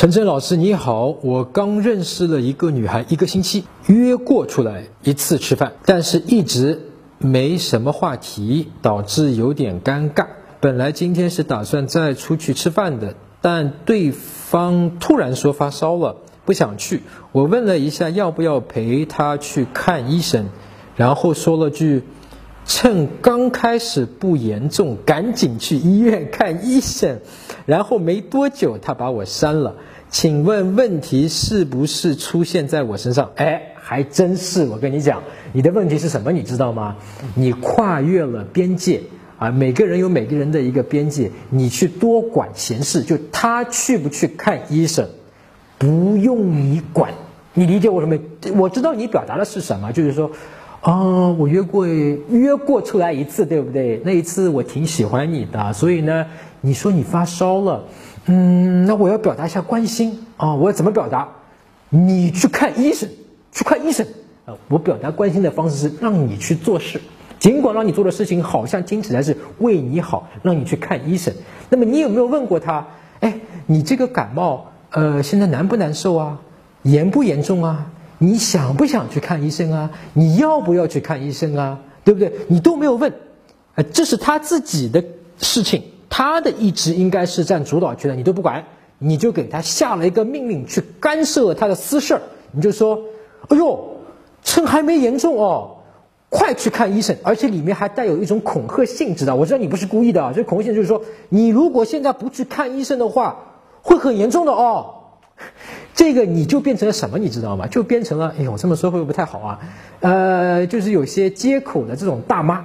陈真老师你好，我刚认识了一个女孩，一个星期约过出来一次吃饭，但是一直没什么话题，导致有点尴尬。本来今天是打算再出去吃饭的，但对方突然说发烧了，不想去。我问了一下要不要陪她去看医生，然后说了句。趁刚开始不严重，赶紧去医院看医生。然后没多久，他把我删了。请问问题是不是出现在我身上？哎，还真是。我跟你讲，你的问题是什么？你知道吗？你跨越了边界啊！每个人有每个人的一个边界，你去多管闲事。就他去不去看医生，不用你管。你理解我什么？我知道你表达的是什么，就是说。哦，我约过约过出来一次，对不对？那一次我挺喜欢你的，所以呢，你说你发烧了，嗯，那我要表达一下关心啊，我要怎么表达？你去看医生，去看医生啊！我表达关心的方式是让你去做事，尽管让你做的事情好像听起来是为你好，让你去看医生。那么你有没有问过他？哎，你这个感冒，呃，现在难不难受啊？严不严重啊？你想不想去看医生啊？你要不要去看医生啊？对不对？你都没有问，呃，这是他自己的事情，他的意志应该是占主导权的，你都不管，你就给他下了一个命令去干涉他的私事儿，你就说，哎呦，趁还没严重哦，快去看医生，而且里面还带有一种恐吓性质的，我知道你不是故意的啊，这恐吓性就是说，你如果现在不去看医生的话，会很严重的哦。这个你就变成了什么，你知道吗？就变成了，哎呦，这么说会不会不太好啊？呃，就是有些街口的这种大妈，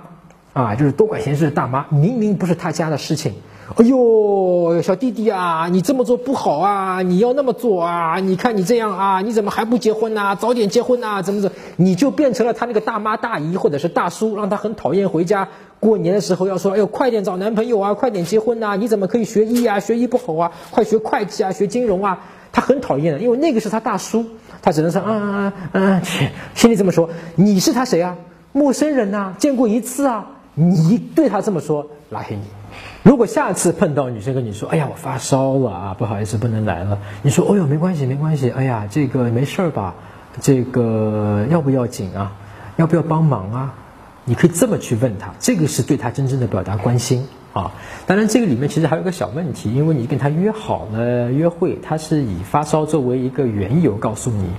啊，就是多管闲事的大妈，明明不是他家的事情，哎呦，小弟弟啊，你这么做不好啊，你要那么做啊，你看你这样啊，你怎么还不结婚呢？早点结婚呐，怎么怎么，你就变成了他那个大妈大姨或者是大叔，让他很讨厌回家。过年的时候要说，哎呦，快点找男朋友啊，快点结婚呐，你怎么可以学医啊？学医不好啊，快学会计啊，学金融啊。他很讨厌的，因为那个是他大叔，他只能说，嗯嗯嗯嗯，心里这么说。你是他谁啊？陌生人呐，见过一次啊。你对他这么说，拉黑你。如果下次碰到女生跟你说，哎呀，我发烧了啊，不好意思，不能来了。你说，哦哟，没关系，没关系。哎呀，这个没事儿吧？这个要不要紧啊？要不要帮忙啊？你可以这么去问他，这个是对他真正的表达关心。啊，当然这个里面其实还有个小问题，因为你跟他约好了约会，他是以发烧作为一个缘由告诉你，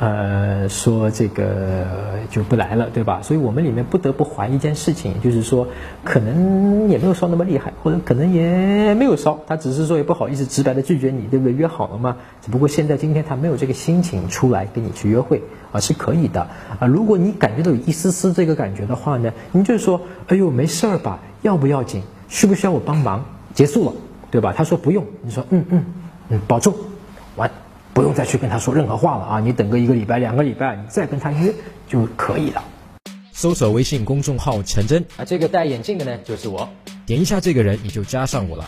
呃，说这个就不来了，对吧？所以我们里面不得不怀疑一件事情，就是说可能也没有烧那么厉害，或者可能也没有烧，他只是说也不好意思直白的拒绝你，对不对？约好了嘛，只不过现在今天他没有这个心情出来跟你去约会啊，是可以的啊。如果你感觉到有一丝丝这个感觉的话呢，你就说，哎呦，没事儿吧？要不要紧？需不需要我帮忙？结束了，对吧？他说不用，你说嗯嗯嗯，保重，完，不用再去跟他说任何话了啊！你等个一个礼拜、两个礼拜，你再跟他约就可以了。搜索微信公众号陈真啊，这个戴眼镜的呢就是我，点一下这个人你就加上我了。